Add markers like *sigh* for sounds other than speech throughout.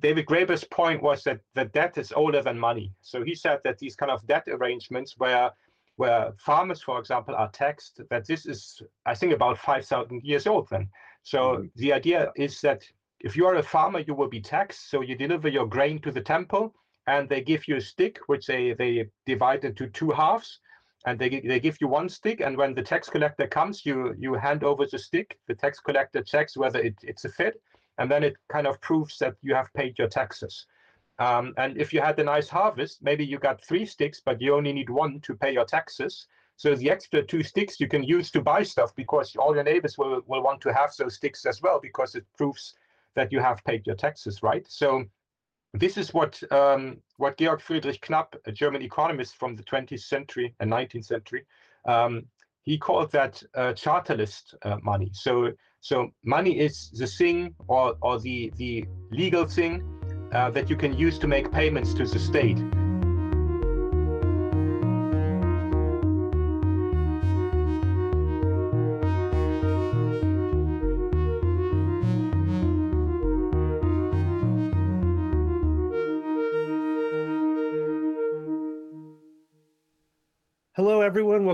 David Graeber's point was that the debt is older than money. So he said that these kind of debt arrangements where where farmers, for example, are taxed, that this is, I think, about 5,000 years old then. So mm-hmm. the idea is that if you are a farmer, you will be taxed. So you deliver your grain to the temple and they give you a stick, which they, they divide into two halves. And they, they give you one stick. And when the tax collector comes, you, you hand over the stick. The tax collector checks whether it, it's a fit. And then it kind of proves that you have paid your taxes. Um, and if you had a nice harvest, maybe you got three sticks, but you only need one to pay your taxes. So the extra two sticks you can use to buy stuff because all your neighbors will, will want to have those sticks as well because it proves that you have paid your taxes, right? So this is what um, what Georg Friedrich Knapp, a German economist from the 20th century and 19th century, um, he called that uh, chartalist uh, money. So so money is the thing or or the the legal thing uh, that you can use to make payments to the state.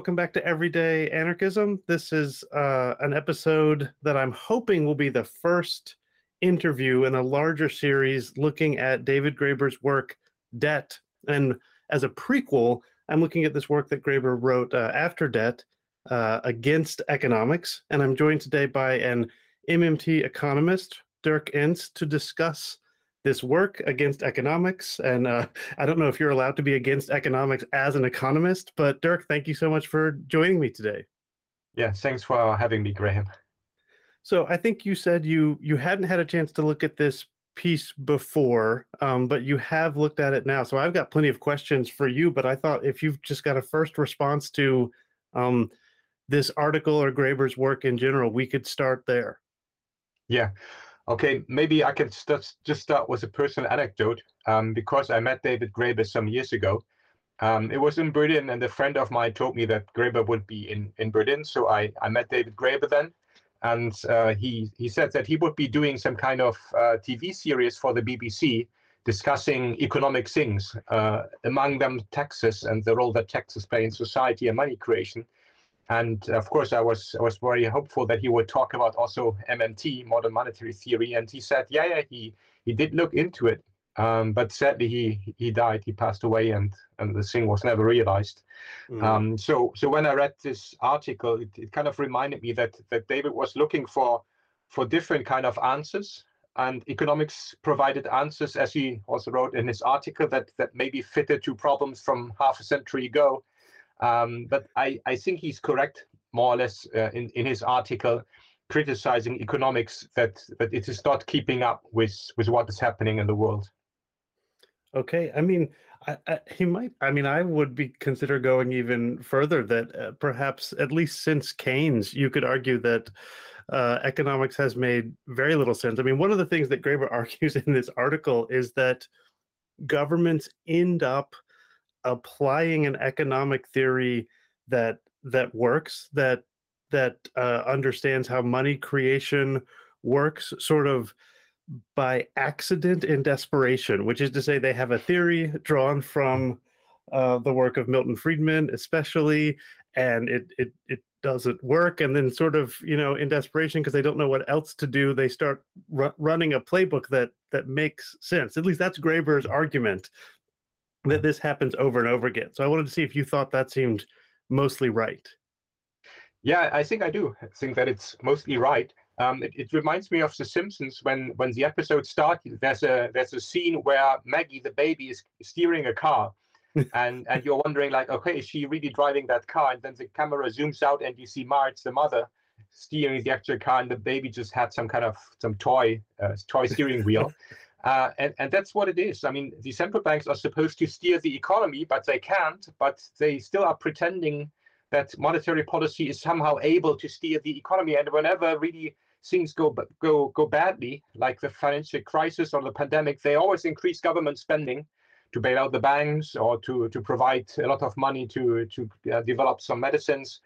Welcome back to Everyday Anarchism. This is uh, an episode that I'm hoping will be the first interview in a larger series looking at David Graeber's work, Debt. And as a prequel, I'm looking at this work that Graeber wrote uh, after Debt uh, against economics. And I'm joined today by an MMT economist, Dirk Ehnts, to discuss this work against economics. And uh, I don't know if you're allowed to be against economics as an economist, but Dirk, thank you so much for joining me today. Yeah, thanks for having me, Graham. So I think you said you you hadn't had a chance to look at this piece before, um, but you have looked at it now. So I've got plenty of questions for you. But I thought if you've just got a first response to um, this article or Graeber's work in general, we could start there. Yeah. Okay, maybe I can st- just start with a personal anecdote um, because I met David Graeber some years ago. Um, it was in Berlin, and a friend of mine told me that Graeber would be in, in Berlin. So I, I met David Graeber then and uh, he he said that he would be doing some kind of uh, TV series for the BBC discussing economic things, uh, among them taxes and the role that taxes play in society and money creation. And of course, I was I was very hopeful that he would talk about also MMT, modern monetary theory. And he said, yeah, yeah, he he did look into it, um, but sadly, he he died. He passed away, and and the thing was never realized. Mm. Um, so so when I read this article, it, it kind of reminded me that that David was looking for for different kind of answers, and economics provided answers, as he also wrote in his article, that that maybe fitted to problems from half a century ago. Um, but I I think he's correct more or less uh, in in his article criticizing economics that that it is not keeping up with with what is happening in the world. Okay, I mean, I, I, he might. I mean, I would be consider going even further. That uh, perhaps, at least since Keynes, you could argue that uh, economics has made very little sense. I mean, one of the things that Graeber *laughs* argues in this article is that governments end up applying an economic theory that that works, that that uh, understands how money creation works, sort of by accident and desperation, which is to say, they have a theory drawn from uh, the work of Milton Friedman, especially, and it it it doesn't work. And then, sort of, you know, in desperation because they don't know what else to do, they start r- running a playbook that that makes sense. At least that's Graeber's argument that this happens over and over again. So I wanted to see if you thought that seemed mostly right. Yeah, I think I do. I think that it's mostly right. Um, it, it, reminds me of The Simpsons when when the episode started. There's a there's a scene where Maggie the baby is steering a car, *laughs* and and you're wondering like, okay, is she really driving that car? And then the camera zooms out and you see Marge, the mother, steering the actual car, and the baby just had some kind of some toy uh, toy steering wheel. *laughs* Uh, and, and that's what it is. I mean, the central banks are supposed to steer the economy, but they can't. But they still are pretending that monetary policy is somehow able to steer the economy. And whenever really things go go go badly, like the financial crisis or the pandemic, they always increase government spending to bail out the banks or to to provide a lot of money to to uh, develop some medicines.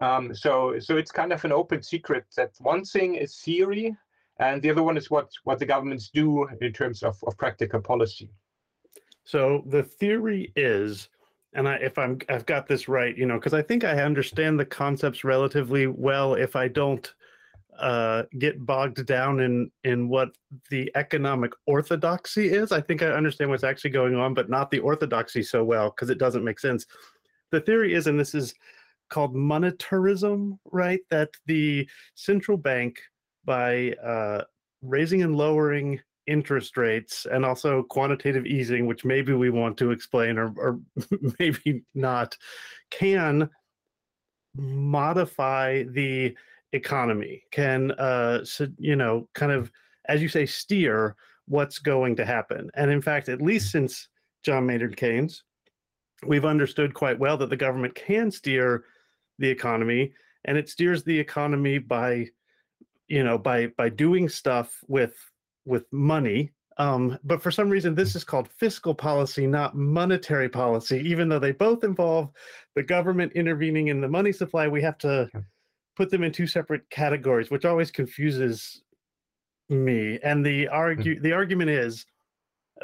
Um, so so it's kind of an open secret that one thing is theory, and the other one is what what the governments do in terms of, of practical policy. So the theory is, and I, if I'm I've got this right, you know, because I think I understand the concepts relatively well. If I don't uh, get bogged down in in what the economic orthodoxy is, I think I understand what's actually going on, but not the orthodoxy so well because it doesn't make sense. The theory is, and this is called monetarism, right? That the central bank, by uh, raising and lowering interest rates and also quantitative easing, which maybe we want to explain or, or *laughs* maybe not, can modify the economy, can, uh, you know, kind of, as you say, steer what's going to happen. And in fact, at least since John Maynard Keynes, we've understood quite well that the government can steer the economy and it steers the economy by you know by by doing stuff with with money um, but for some reason this is called fiscal policy not monetary policy. Even though they both involve the government intervening in the money supply we have to put them in two separate categories which always confuses me. And the argue the argument is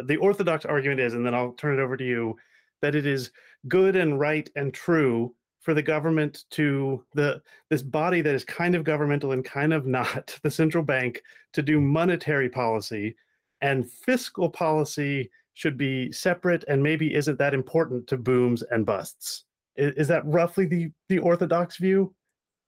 the orthodox argument is and then i'll turn it over to you that it is good and right and true for the government to the this body that is kind of governmental and kind of not *laughs* the central bank to do monetary policy. And fiscal policy should be separate and maybe isn't that important to booms and busts. Is, is that roughly the the orthodox view?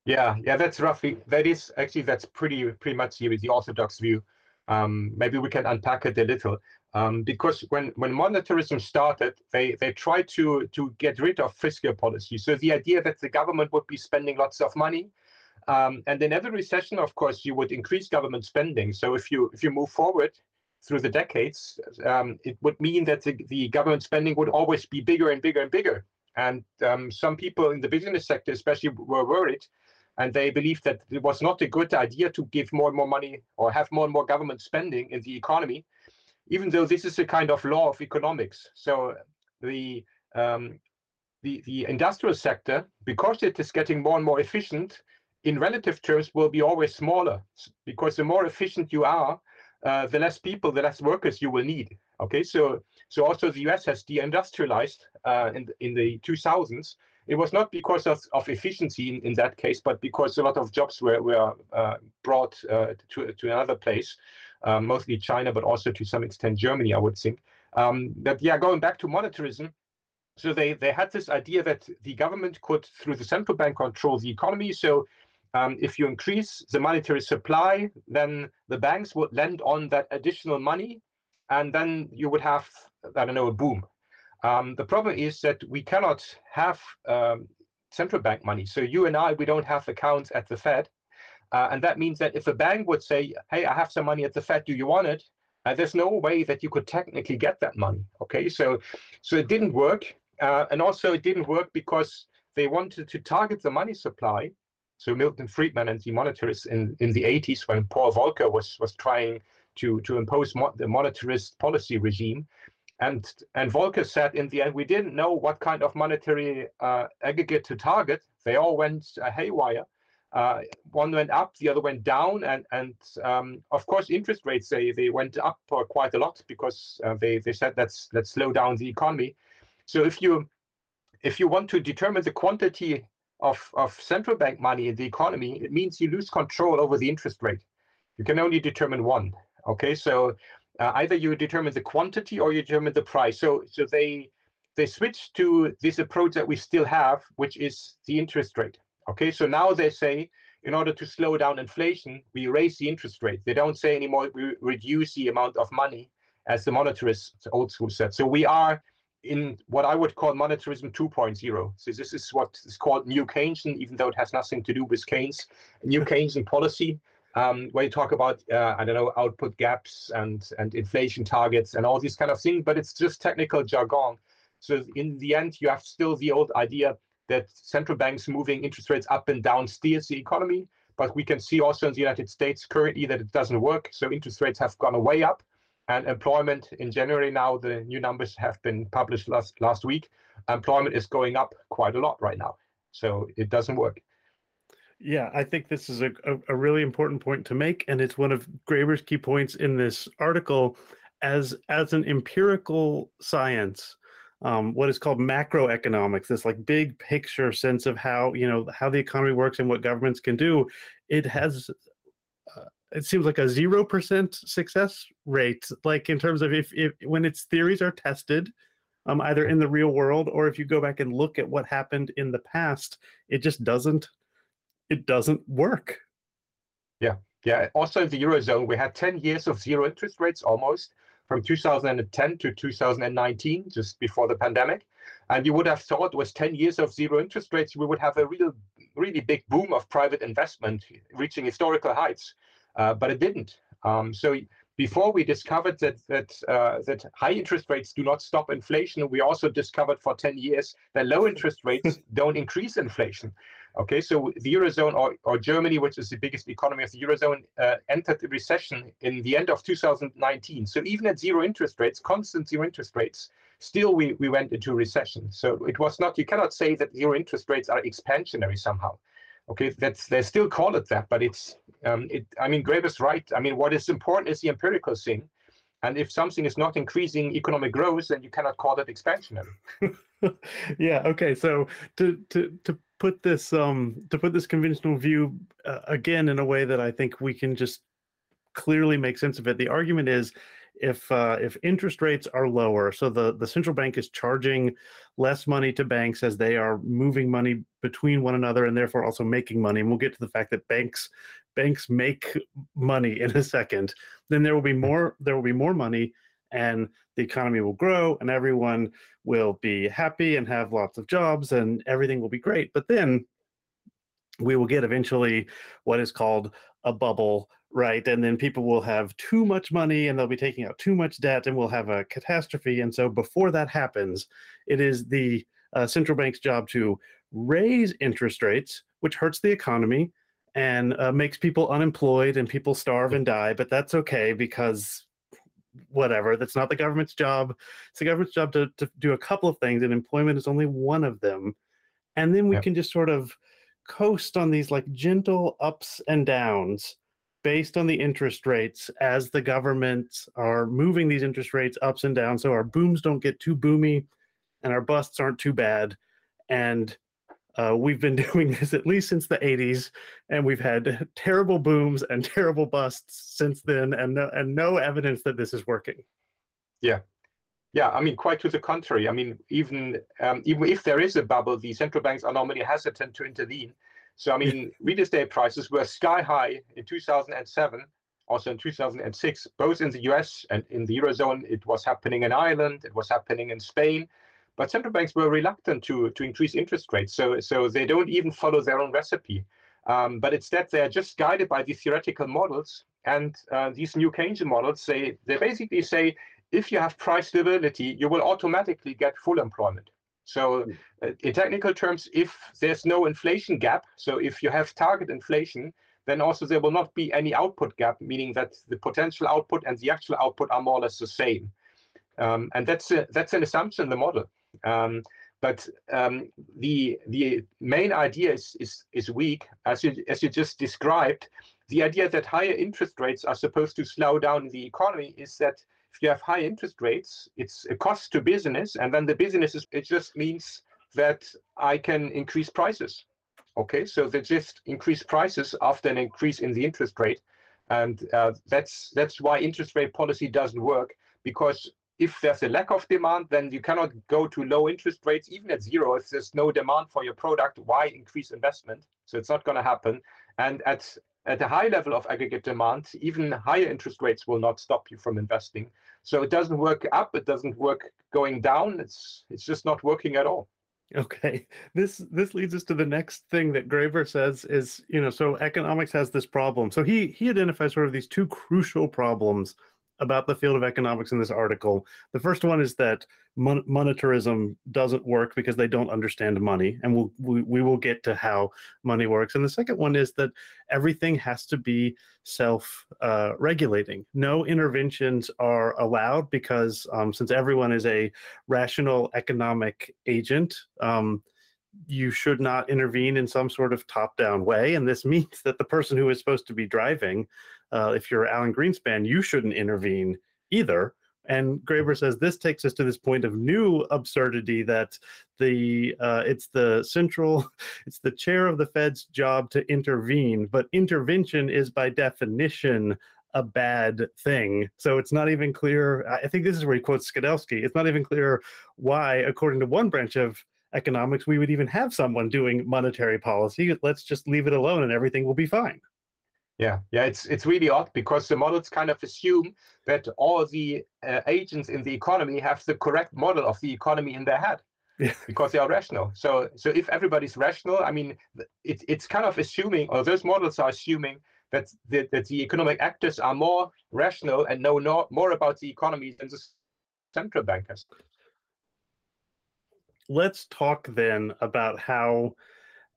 Yeah yeah that's roughly that is actually that's pretty pretty much the, the orthodox view. Um, maybe we can unpack it a little um, because when, when monetarism started, they, they tried to, to get rid of fiscal policy. So the idea that the government would be spending lots of money, um, and in every recession, of course, you would increase government spending. So if you if you move forward through the decades, um, it would mean that the, the government spending would always be bigger and bigger and bigger. And um, some people in the business sector, especially, were worried, and they believed that it was not a good idea to give more and more money or have more and more government spending in the economy even though this is a kind of law of economics. So the um, the, the industrial sector, because it is getting more and more efficient, in relative terms will be always smaller because the more efficient you are, uh, the less people, the less workers you will need. Okay, so so also the US has deindustrialized uh, in in the 2000s. It was not because of, of efficiency in, in that case, but because a lot of jobs were were uh, brought uh, to to another place um, mostly China, but also to some extent Germany, I would think. Um, but yeah, going back to monetarism, so they, they had this idea that the government could, through the central bank, control the economy. So um, if you increase the monetary supply, then the banks would lend on that additional money, and then you would have, I don't know, a boom. Um, the problem is that we cannot have um, central bank money. So you and I, we don't have accounts at the Fed. Uh, and that means that if a bank would say, hey, I have some money at the Fed, do you want it? Uh, there's no way that you could technically get that money. Okay, so so it didn't work. Uh, and also it didn't work because they wanted to target the money supply. So Milton Friedman and the monetarists in, in the 80s when Paul Volcker was was trying to, to impose mo- the monetarist policy regime. And, and Volcker said in the end, we didn't know what kind of monetary uh, aggregate to target. They all went uh, haywire uh, one went up, the other went down, and and um, of course interest rates they they went up uh, quite a lot because uh, they they said let's let's slow down the economy. So if you if you want to determine the quantity of of central bank money in the economy, it means you lose control over the interest rate. You can only determine one. Okay, so uh, either you determine the quantity or you determine the price. So so they they switched to this approach that we still have, which is the interest rate. Okay, so now they say in order to slow down inflation, we raise the interest rate. They don't say anymore we reduce the amount of money, as the monetarists old school said. So we are in what I would call monetarism 2.0. So this is what is called New Keynesian, even though it has nothing to do with Keynes. New Keynesian policy, um, where you talk about uh, I don't know output gaps and and inflation targets and all these kind of things, but it's just technical jargon. So in the end, you have still the old idea that central banks moving interest rates up and down steers the economy. But we can see also in the United States currently that it doesn't work. So interest rates have gone way up. And employment in January now, the new numbers have been published last, last week. Employment is going up quite a lot right now. So it doesn't work. Yeah, I think this is a, a, a, really important point to make, and it's one of Graeber's key points in this article. As as an empirical science, um, what is called macroeconomics, this like big picture sense of how you know how the economy works and what governments can do, it has uh, it seems like a zero percent success rate. Like in terms of if if when its theories are tested, um, either in the real world or if you go back and look at what happened in the past, it just doesn't it doesn't work. Yeah, yeah. Also in the eurozone, we had ten years of zero interest rates almost from 2010 to 2019, just before the pandemic. And you would have thought with 10 years of zero interest rates, we would have a real, really big boom of private investment reaching historical heights. Uh, but it didn't. Um, so before we discovered that that uh, that high interest rates do not stop inflation, we also discovered for 10 years that low interest rates *laughs* don't increase inflation. Okay, so the eurozone or, or Germany, which is the biggest economy of the eurozone, uh, entered the recession in the end of 2019. So even at zero interest rates, constant zero interest rates, still we, we went into recession. So it was not, you cannot say that zero interest rates are expansionary somehow. Okay, that's they still call it that, but it's um, it. I mean, Graeber's right. I mean, what is important is the empirical thing, and if something is not increasing economic growth, then you cannot call it expansionary. *laughs* yeah. Okay. So to to to put this um to put this conventional view uh, again in a way that I think we can just clearly make sense of it. The argument is if uh, if interest rates are lower, so the the central bank is charging less money to banks as they are moving money between one another and therefore also making money. And we'll get to the fact that banks banks make money in a second. Then there will be more there will be more money and the economy will grow and everyone will be happy and have lots of jobs and everything will be great. But then we will get eventually what is called a bubble right and then people will have too much money and they'll be taking out too much debt and we'll have a catastrophe and so before that happens it is the uh, central bank's job to raise interest rates which hurts the economy and uh, makes people unemployed and people starve and die but that's okay because whatever that's not the government's job. It's the government's job to, to do a couple of things and employment is only one of them. And then we yep. can just sort of coast on these like gentle ups and downs based on the interest rates as the governments are moving these interest rates ups and down so our booms don't get too boomy and our busts aren't too bad. And uh, we've been *laughs* doing this at least since the 80s and we've had terrible booms and *laughs* terrible busts since then and no, and no evidence that this is working yeah yeah i mean quite to the contrary i mean even um, even if there is a bubble the central banks are normally hesitant to intervene so, I mean, real estate prices were sky high in 2007, also in 2006, both in the US and in the Eurozone. It was happening in Ireland, it was happening in Spain. But central banks were reluctant to, to increase interest rates. So, so they don't even follow their own recipe. Um, but instead, they're just guided by these theoretical models. And uh, these new Keynesian models say they basically say if you have price stability, you will automatically get full employment. So uh, in technical terms, if there's no inflation gap, so if you have target inflation, then also there will not be any output gap, meaning that the potential output and the actual output are more or less the same. Um, and that's a, that's an assumption in the model. Um, but um, the the main idea is, is is weak, as you as you just described. The idea that higher interest rates are supposed to slow down the economy is that if you have high interest rates, it's a cost to business, and then the business is, it just means that I can increase prices. Okay, so they just increase prices after an increase in the interest rate, and uh, that's that's why interest rate policy doesn't work because if there's a lack of demand, then you cannot go to low interest rates, even at zero. If there's no demand for your product, why increase investment? So it's not going to happen. And at at a high level of aggregate demand, even higher interest rates will not stop you from investing. So it doesn't work up, it doesn't work going down. It's it's just not working at all. Okay. This this leads us to the next thing that Graeber says is, you know, so economics has this problem. So he he identifies sort of these two crucial problems about the field of economics in this article. The first one is that mon- monetarism doesn't work because they don't understand money, and we'll, we, we will get to how money works. And the second one is that everything has to be self uh, regulating. No interventions are allowed because um, since everyone is a rational economic agent, um, you should not intervene in some sort of top-down way, and this means that the person who is supposed to be driving, uh, if you're Alan Greenspan, you shouldn't intervene either. And Graeber says this takes us to this point of new absurdity that the uh, it's the central, *laughs* it's the chair of the Fed's job to intervene, but intervention is by definition a bad thing. So it's not even clear. I think this is where he quotes Skidelsky. It's not even clear why, according to one branch of economics, we would even have someone doing monetary policy. Let's just leave it alone and everything will be fine. Yeah, yeah, it's it's really odd because the models kind of assume that all the uh, agents in the economy have the correct model of the economy in their head. Yeah. *laughs* because they are rational. So so if everybody's rational, I mean, it, it's kind of assuming, or those models are assuming that the, that the economic actors are more rational and know no, more about the economy than the central bankers. Let's talk then about how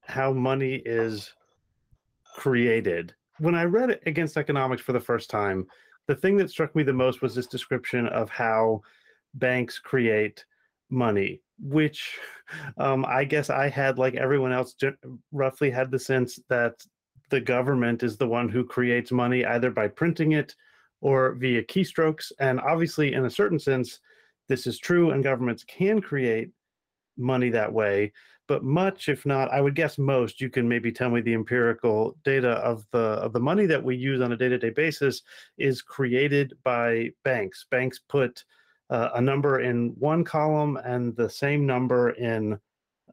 how money is created when I read Against Economics for the first time, the thing that struck me the most was this description of how banks create money, which *laughs* um, I guess I had, like everyone else, roughly had the sense that the government is the one who creates money either by printing it or via keystrokes. And obviously, in a certain sense, this is true, and governments can create money that way but much, if not, I would guess most, you can maybe tell me the empirical data of the of the money that we use on a day-to-day basis is created by banks. Banks put uh, a number in one column and the same number in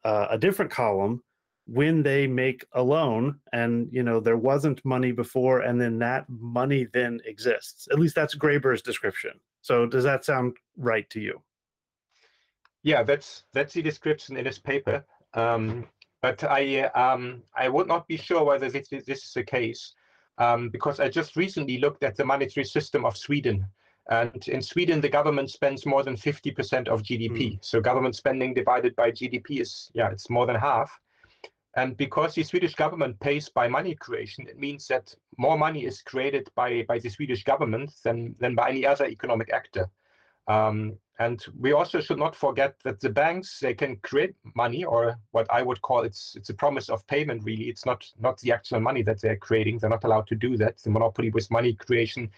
uh, a different column when they make a loan and you know there wasn't money before and then that money then exists. At least that's graeber's description. So does that sound right to you? Yeah that's that's the description in his paper um, but I um, I would not be sure whether this, this is the case um, because I just recently looked at the monetary system of Sweden. And in Sweden, the government spends more than 50% of GDP. Mm. So government spending divided by GDP is, yeah, it's more than half. And because the Swedish government pays by money creation, it means that more money is created by, by the Swedish government than, than by any other economic actor. Um, and we also should not forget that the banks they can create money, or what I would call it's it's a promise of payment. Really, it's not not the actual money that they're creating. They're not allowed to do that. The monopoly with money creation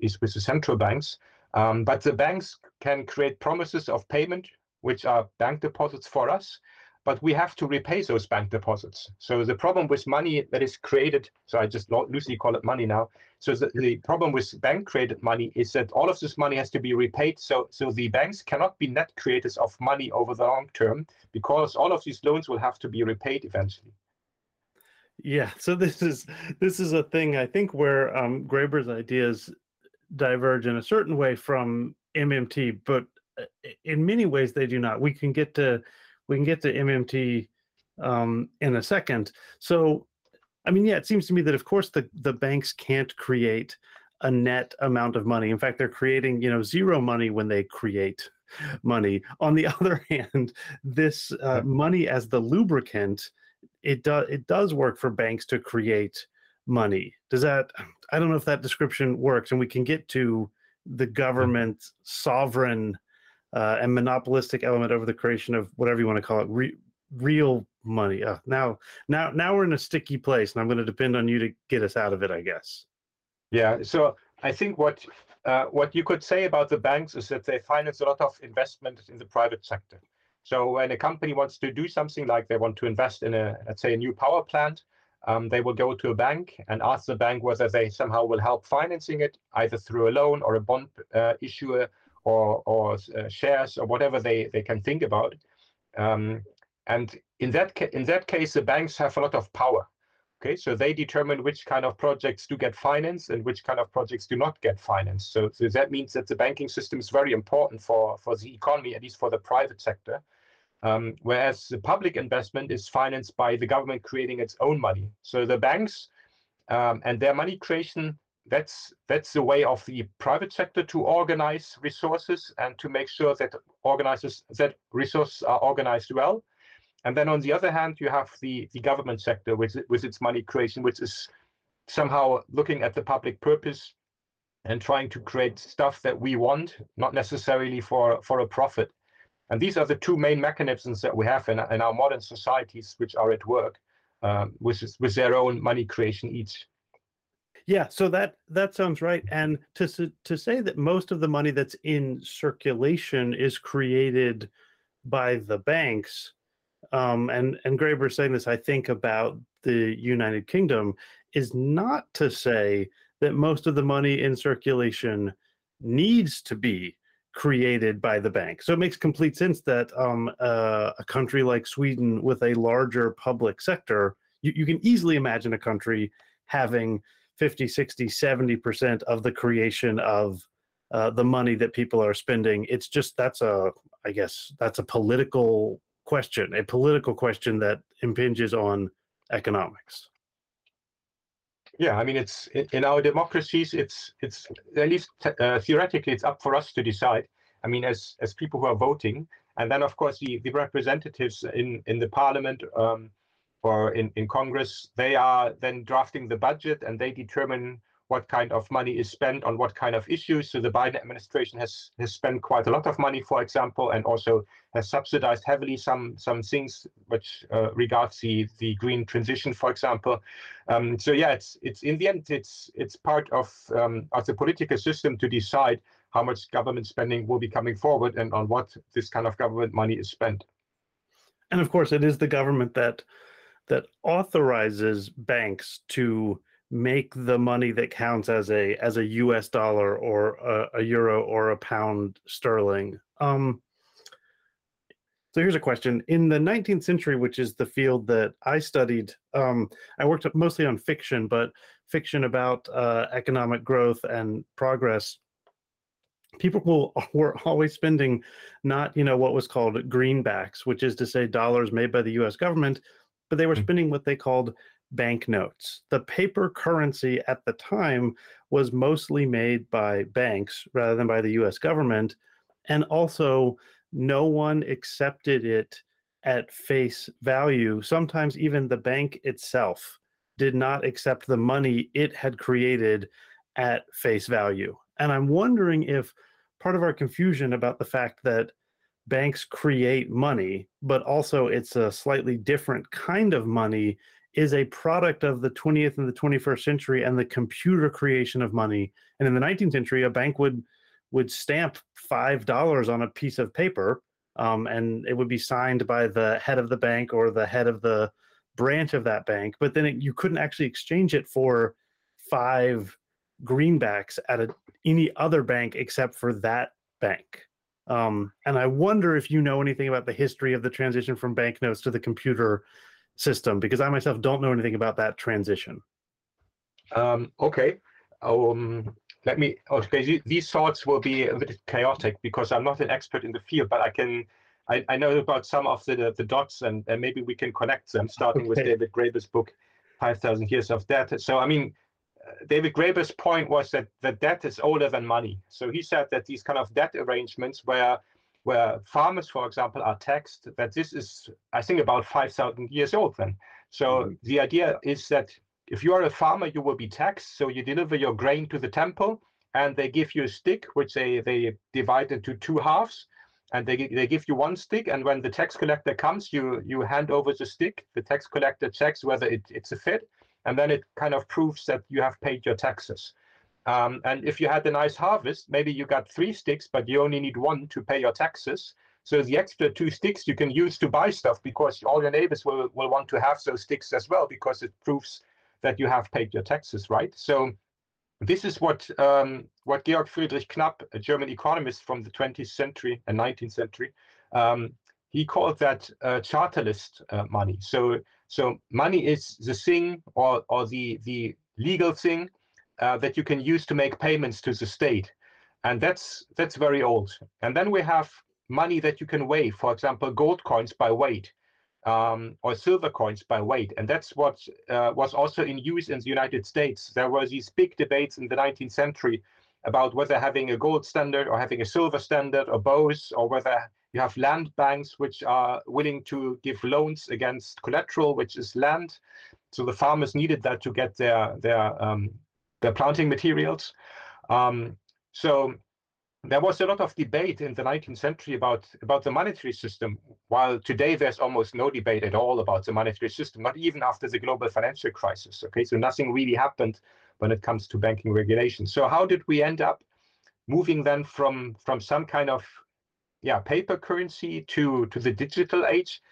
is with the central banks. Um, but the banks can create promises of payment, which are bank deposits for us, but we have to repay those bank deposits. So the problem with money that is created, so I just loosely call it money now. So the, the problem with bank created money is that all of this money has to be repaid. So, so the banks cannot be net creators of money over the long term because all of these loans will have to be repaid eventually. Yeah, so this is this is a thing I think where um, Graeber's ideas diverge in a certain way from MMT, but uh, in many ways they do not. We can get to we can get to MMT um, in a second. So, I mean, yeah, it seems to me that of course the the banks can't create a net amount of money. In fact, they're creating you know zero money when they create money. On the *laughs* other hand, this uh, money as the lubricant, it does it does work for banks to create money. Does that? I don't know if that description works, and we can get to the government sovereign uh, and monopolistic element over the creation of whatever you want to call it, re- real money. Uh, now, now, now we're in a sticky place, and I'm going to depend on you to get us out of it, I guess. Yeah. So I think what uh, what you could say about the banks is that they finance a lot of investment in the private sector. So when a company wants to do something like they want to invest in a, let's say, a new power plant, um, they will go to a bank and ask the bank whether they somehow will help financing it, either through a loan or a bond uh, issuer or or uh, shares or whatever they they can think about. Um, and in that ca- in that case, the banks have a lot of power. Okay, so they determine which kind of projects do get financed and which kind of projects do not get financed. So, so that means that the banking system is very important for for the economy, at least for the private sector. Um, whereas the public investment is financed by the government creating its own money. So the banks um, and their money creation that's that's the way of the private sector to organize resources and to make sure that organizers that resources are organized well and then on the other hand you have the the government sector with with its money creation which is somehow looking at the public purpose and trying to create stuff that we want not necessarily for for a profit And these are the two main mechanisms that we have in, in our modern societies, which are at work um, with, with their own money creation each. Yeah, so that that sounds right. And to to say that most of the money that's in circulation is created by the banks, um, and and Graeber saying this, I think about the United Kingdom, is not to say that most of the money in circulation needs to be created by the bank. So it makes complete sense that um, uh, a country like Sweden with a larger public sector, you, you can easily imagine a country having 50, 60, 70% of the creation of uh, the money that people are spending. It's just that's a, I guess, that's a political question, a political question that impinges on economics. Yeah, I mean, it's in our democracies. It's it's at least uh, theoretically, it's up for us to decide. I mean, as as people who are voting, and then of course the the representatives in in the parliament um, or in in Congress, they are then drafting the budget and they determine what kind of money is spent on what kind of issues. So the Biden administration has has spent quite a lot of money, for example, and also has subsidized heavily some some things which uh, regards the the green transition, for example. Um, so yeah, it's it's in the end it's it's part of um, of the political system to decide how much government spending will be coming forward and on what this kind of government money is spent. And of course, it is the government that that authorizes banks to make the money that counts as a as a US dollar or a, a euro or a pound sterling. Um, so here's a question. In the 19th century, which is the field that I studied, um, I worked mostly on fiction, but fiction about uh, economic growth and progress. People *laughs* were always spending not, you know, what was called greenbacks, which is to say dollars made by the U.S. government, but they were hmm. spending what they called banknotes. The paper currency at the time was mostly made by banks rather than by the US government. And also, no one accepted it at face value. Sometimes even the bank itself did not accept the money it had created at face value. And I'm wondering if part of our confusion about the fact that banks create money, but also it's a slightly different kind of money is a product of the 20th and the 21st century and the computer creation of money. And in the 19th century, a bank would would stamp five dollars on a piece of paper, um, and it would be signed by the head of the bank or the head of the branch of that bank. But then it, you couldn't actually exchange it for five greenbacks at a, any other bank except for that bank. Um, and I wonder if you know anything about the history of the transition from banknotes to the computer system because I myself don't know anything about that transition. Um, okay. Um, let me. Okay, these thoughts will be a bit chaotic because I'm not an expert in the field, but I can. I, I know about some of the the dots, and, and maybe we can connect them, starting okay. with David Graeber's book, Five Thousand Years of Debt. So, I mean, David Graeber's point was that the debt is older than money. So he said that these kind of debt arrangements where where farmers, for example, are taxed, that this is, I think, about 5,000 years old then. So mm-hmm. the idea is that if you are a farmer, you will be taxed. So you deliver your grain to the temple and they give you a stick, which they, they divide into two halves. And they, they give you one stick. And when the tax collector comes, you, you hand over the stick. The tax collector checks whether it, it's a fit. And then it kind of proves that you have paid your taxes. Um, and if you had a nice harvest, maybe you got three sticks, but you only need one to pay your taxes. So the extra two sticks you can use to buy stuff because all your neighbors will, will want to have those sticks as well because it proves that you have paid your taxes, right? So this is what um, what Georg Friedrich Knapp, a German economist from the 20th century and 19th century, um, he called that uh, chartalist uh, money. So so money is the thing or or the the legal thing uh, that you can use to make payments to the state. And that's that's very old. And then we have money that you can weigh, for example, gold coins by weight um, or silver coins by weight. And that's what uh, was also in use in the United States. There were these big debates in the 19th century about whether having a gold standard or having a silver standard or both, or whether you have land banks which are willing to give loans against collateral, which is land. So the farmers needed that to get their their um, the planting materials. Um, so there was a lot of debate in the 19th century about, about the monetary system, while today there's almost no debate at all about the monetary system, not even after the global financial crisis. Okay, so nothing really happened when it comes to banking regulation. So how did we end up moving then from, from some kind of yeah, paper currency to, to the digital age?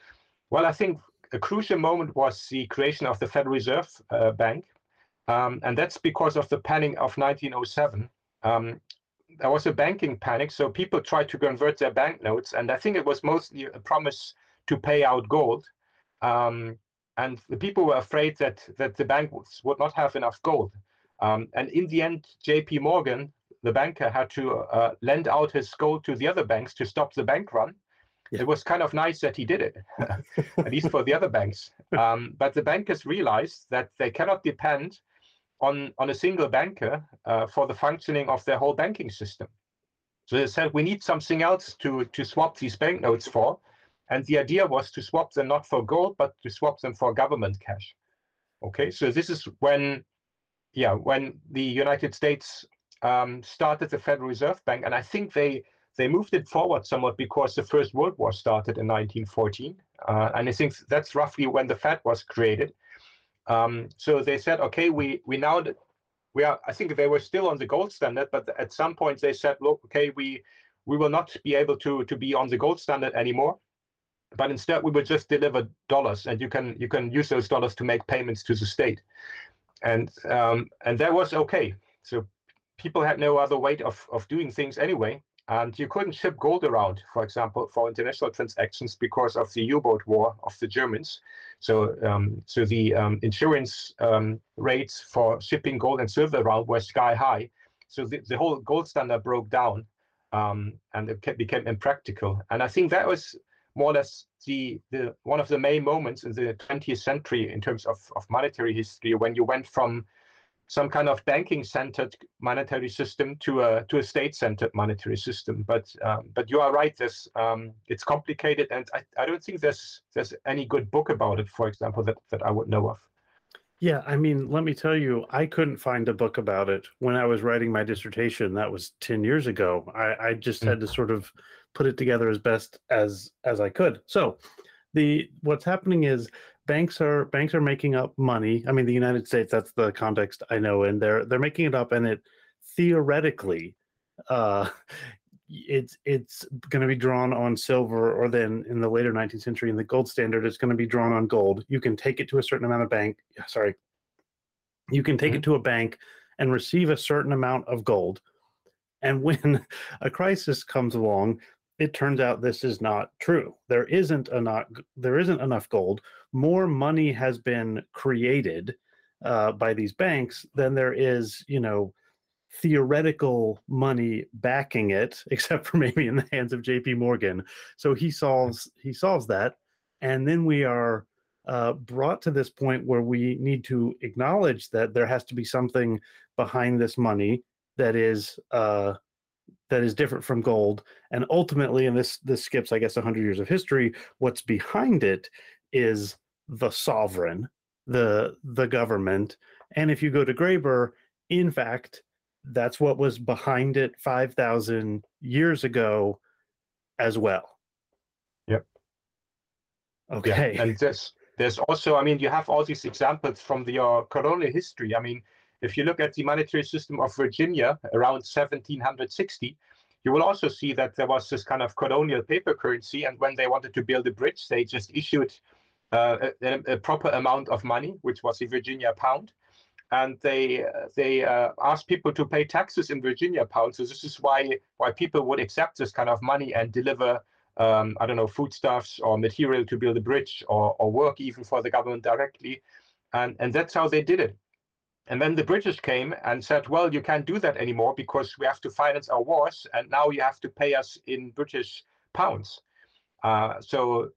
Well, I think a crucial moment was the creation of the Federal Reserve uh, Bank. Um, and that's because of the panic of 1907. Um, there was a banking panic, so people tried to convert their banknotes, and I think it was mostly a promise to pay out gold. Um, and the people were afraid that that the banks would not have enough gold. Um, and in the end, J.P. Morgan, the banker, had to uh, lend out his gold to the other banks to stop the bank run. Yeah. It was kind of nice that he did it, *laughs* at least for the other banks. Um, but the bankers realized that they cannot depend on, on a single banker uh, for the functioning of their whole banking system. So they said we need something else to, to swap these banknotes for. And the idea was to swap them not for gold, but to swap them for government cash. Okay, so this is when, yeah, when the United States um, started the Federal Reserve Bank, and I think they they moved it forward somewhat because the First World War started in 1914, uh, and I think that's roughly when the Fed was created. Um, so they said, okay, we we now we are. I think they were still on the gold standard, but at some point they said, look, okay, we we will not be able to to be on the gold standard anymore, but instead we will just deliver dollars, and you can you can use those dollars to make payments to the state, and um, and that was okay. So people had no other way of of doing things anyway and you couldn't ship gold around, for example, for international transactions because of the U-boat war of the Germans. So, um, so the um, insurance um, rates for shipping gold and silver around were sky high. So the, the whole gold standard broke down, um, and it became impractical. And I think that was more or less the, the one of the main moments in the 20th century in terms of, of monetary history when you went from some kind of banking-centered monetary system to a to a state-centered monetary system. But um, but you are right. This um, it's complicated, and I, I don't think there's there's any good book about it. For example, that that I would know of. Yeah, I mean, let me tell you, I couldn't find a book about it when I was writing my dissertation. That was ten years ago. I, I just mm. had to sort of put it together as best as as I could. So, the what's happening is banks are banks are making up money. I mean, the United States. That's the context I know, and they're they're making it up, and it theoretically, uh, it's it's going to be drawn on silver, or then in the later 19th century, in the gold standard, it's going to be drawn on gold. You can take it to a certain amount of bank. Sorry, you can take mm-hmm. it to a bank and receive a certain amount of gold. And when *laughs* a crisis comes along, it turns out this is not true. There isn't enough. There isn't enough gold. More money has been created uh, by these banks than there is, you know, theoretical money backing it, *laughs* except for maybe in the hands of J.P. Morgan. So he solves he solves that, and then we are uh, brought to this point where we need to acknowledge that there has to be something behind this money that is uh, that is different from gold and ultimately and this this skips i guess 100 years of history what's behind it is the sovereign the the government and if you go to graeber in fact that's what was behind it 5000 years ago as well. Yep. Okay. yeah. and this there's also i mean you have all these examples from the, your colonial history. I mean if you look at the monetary system of Virginia around 1760, you will also see that there was this kind of colonial paper currency. And when they wanted to build a bridge, they just issued uh, a, a, proper amount of money, which was the Virginia pound. And they they uh, asked people to pay taxes in Virginia pounds. So this is why why people would accept this kind of money and deliver um, I don't know foodstuffs or material to build a bridge or, or work even for the government directly. And and that's how they did it. And then the British came and said, well, you can't do that anymore because we have to finance our wars, and now you have to pay us in British pounds. Uh, so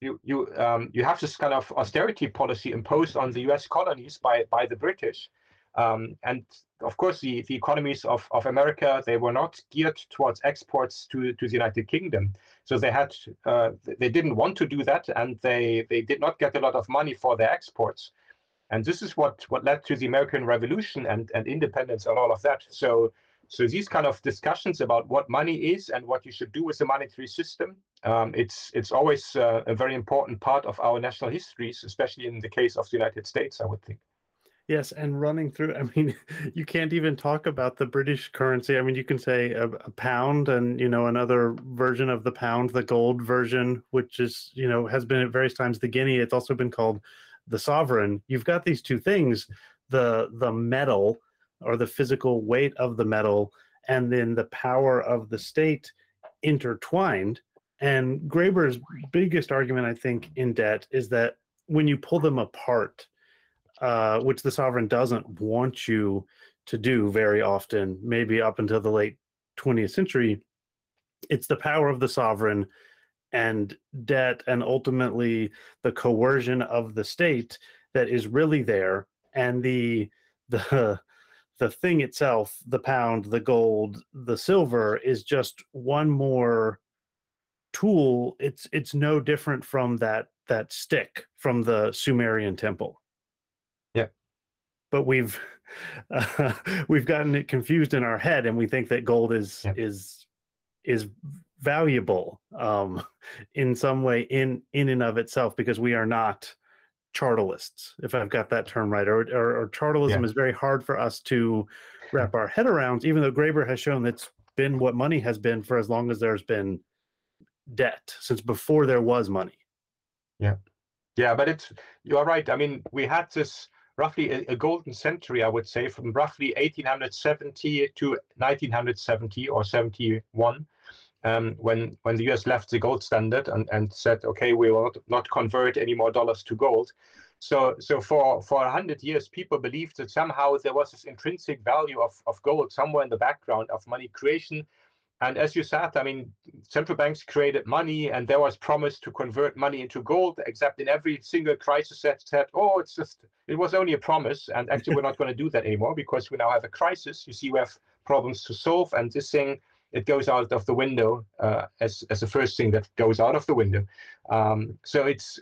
you you um, you have this kind of austerity policy imposed on the U.S. colonies by by the British, um, and of course the, the economies of, of America they were not geared towards exports to, to the United Kingdom, so they had uh, they didn't want to do that, and they they did not get a lot of money for their exports. And this is what, what led to the American Revolution and, and independence and all of that. So so these kind of discussions about what money is and what you should do with the monetary system, um, it's it's always uh, a very important part of our national histories, especially in the case of the United States, I would think. Yes, and running through, I mean, *laughs* you can't even talk about the British currency. I mean, you can say a, a, pound and, you know, another version of the pound, the gold version, which is, you know, has been at various times the guinea. It's also been called the sovereign. You've got these two things, the the metal or the physical weight of the metal and then the power of the state intertwined. And Graeber's biggest argument, I think, in debt is that when you pull them apart, uh, which the sovereign doesn't want you to do very often, maybe up until the late 20th century, it's the power of the sovereign and debt and ultimately the coercion of the state that is really there and the the *laughs* the thing itself the pound the gold the silver is just one more tool. It's it's no different from that that stick from the sumerian temple. Yeah. But we've uh, *laughs* we've gotten it confused in our head and we think that gold is yeah. is is valuable um in some way in in and of itself because we are not chartalists, if I've got that term right, or, or, or chartalism yeah. is very hard for us to wrap our head around, even though Graeber has shown that's been what money has been for as long as there's been debt, since before there was money. Yeah. Yeah, but it's, you're right. I mean, we had this roughly a, a golden century, I would say, from roughly 1870 to 1970 or 71 um, when when the US left the gold standard and, and said, okay, we will not convert any more dollars to gold. So so for for a hundred years, people believed that somehow there was this intrinsic value of, of gold somewhere in the background of money creation. And as you said, I mean, central banks created money, and there was promise to convert money into gold. Except in every single crisis, that said, "Oh, it's just it was only a promise," and actually, we're not going to do that anymore because we now have a crisis. You see, we have problems to solve, and this thing it goes out of the window uh, as as the first thing that goes out of the window. Um, so it's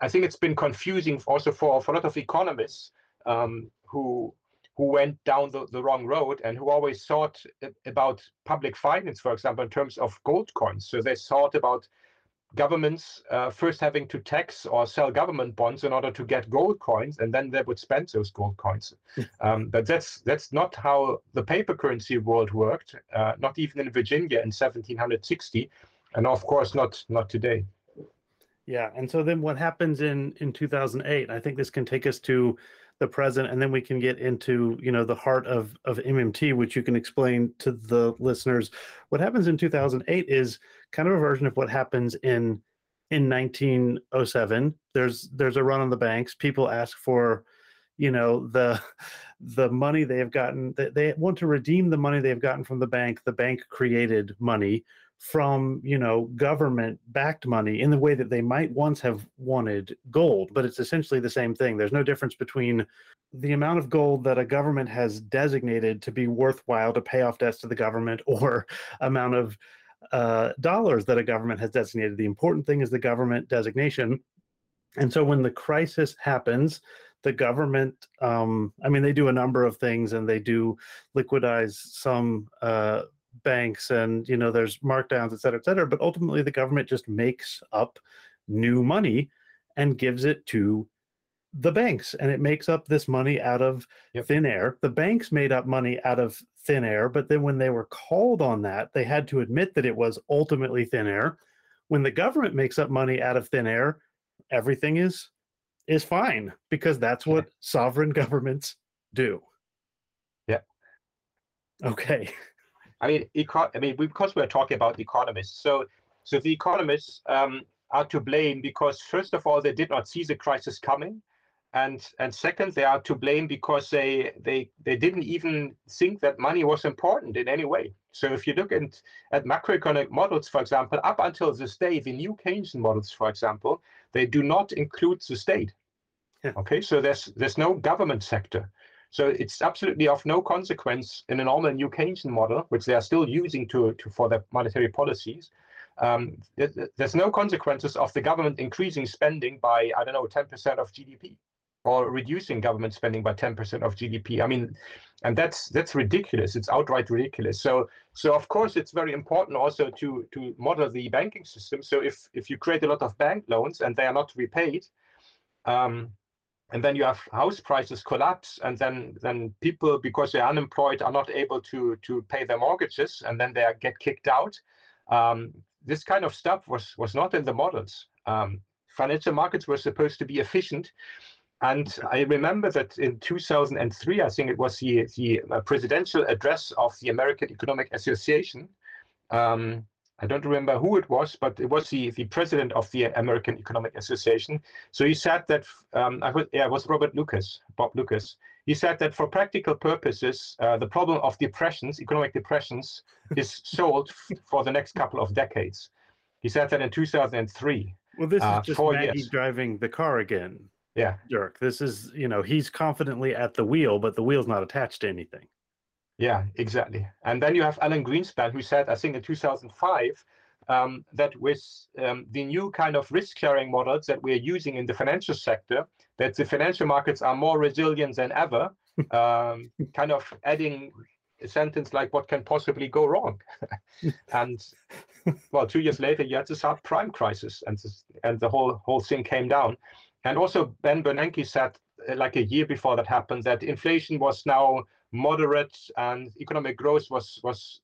I think it's been confusing also for, for a lot of economists um, who who went down the, the wrong road and who always thought about public finance, for example, in terms of gold coins. So they thought about governments uh, first having to tax or sell government bonds in order to get gold coins, and then they would spend those gold coins. *laughs* um, but that's that's not how the paper currency world worked. Uh, not even in Virginia in 1760, and of course not not today. Yeah, and so then what happens in in 2008? I think this can take us to the present, and then we can get into you know the heart of of MMT, which you can explain to the listeners. What happens in 2008 is kind of a version of what happens in in 1907. There's there's a run on the banks. People ask for you know the the money they have gotten they, they want to redeem the money they've gotten from the bank the bank created money from you know government backed money in the way that they might once have wanted gold but it's essentially the same thing. There's no difference between the amount of gold that a government has designated to be worthwhile to pay off debts to the government *laughs* or amount of uh, dollars that a government has designated. The important thing is the government designation. And so when the crisis happens the government um, i mean they do a number of things and they do liquidize some uh, banks and you know there's markdowns et cetera et cetera but ultimately the government just makes up new money and gives it to the banks and it makes up this money out of yep. thin air. The banks made up money out of thin air but then when they were called on that they had to admit that it was ultimately thin air. When the government makes up money out of thin air everything is is fine because that's what sovereign *laughs* governments do. Yeah okay I mean, eco- I mean, because we're talking about economists, so so the economists um, are to blame because first of all, they did not see the crisis coming, and and second, they are to blame because they they they didn't even think that money was important in any way. So if you look at at macroeconomic models, for example, up until this day, the new Keynesian models, for example, they do not include the state. Yeah. Okay, so there's there's no government sector. So it's absolutely of no consequence in a normal new Keynesian model, which they are still using to, to for their monetary policies. Um, there's no consequences of the government increasing spending by, I don't know, 10% of GDP. or reducing government spending by 10% of GDP. I mean, and that's that's ridiculous. It's outright ridiculous. So so of course it's very important also to to model the banking system. So if if you create a lot of bank loans and they are not repaid, um, and then you have house prices collapse, and then then people because they're unemployed are not able to to pay their mortgages, and then they get kicked out. Um, this kind of stuff was was not in the models. Um, financial markets were supposed to be efficient, and I remember that in 2003, I think it was the, the uh, presidential address of the American Economic Association. Um, I don't remember who it was, but it was the, the president of the American Economic Association. So he said that, um, I was, yeah, it was Robert Lucas, Bob Lucas. He said that for practical purposes, uh, the problem of depressions, economic depressions, is *laughs* solved for the next couple of decades. He said that in 2003. Well, this is uh, just Maggie years. driving the car again. Yeah. Dirk. This is, you know, he's confidently at the wheel, but the wheel's not attached to anything. Yeah, exactly. And then you have Alan Greenspan, who said, I think in 2005, um, that with um, the new kind of risk sharing models that we're using in the financial sector, that the financial markets are more resilient than ever, *laughs* um, kind of adding a sentence like, what can possibly go wrong? *laughs* and well, two years later, you had the subprime crisis, and, and the whole, whole thing came down. And also, Ben Bernanke said, uh, like a year before that happened, that inflation was now moderate and economic growth was was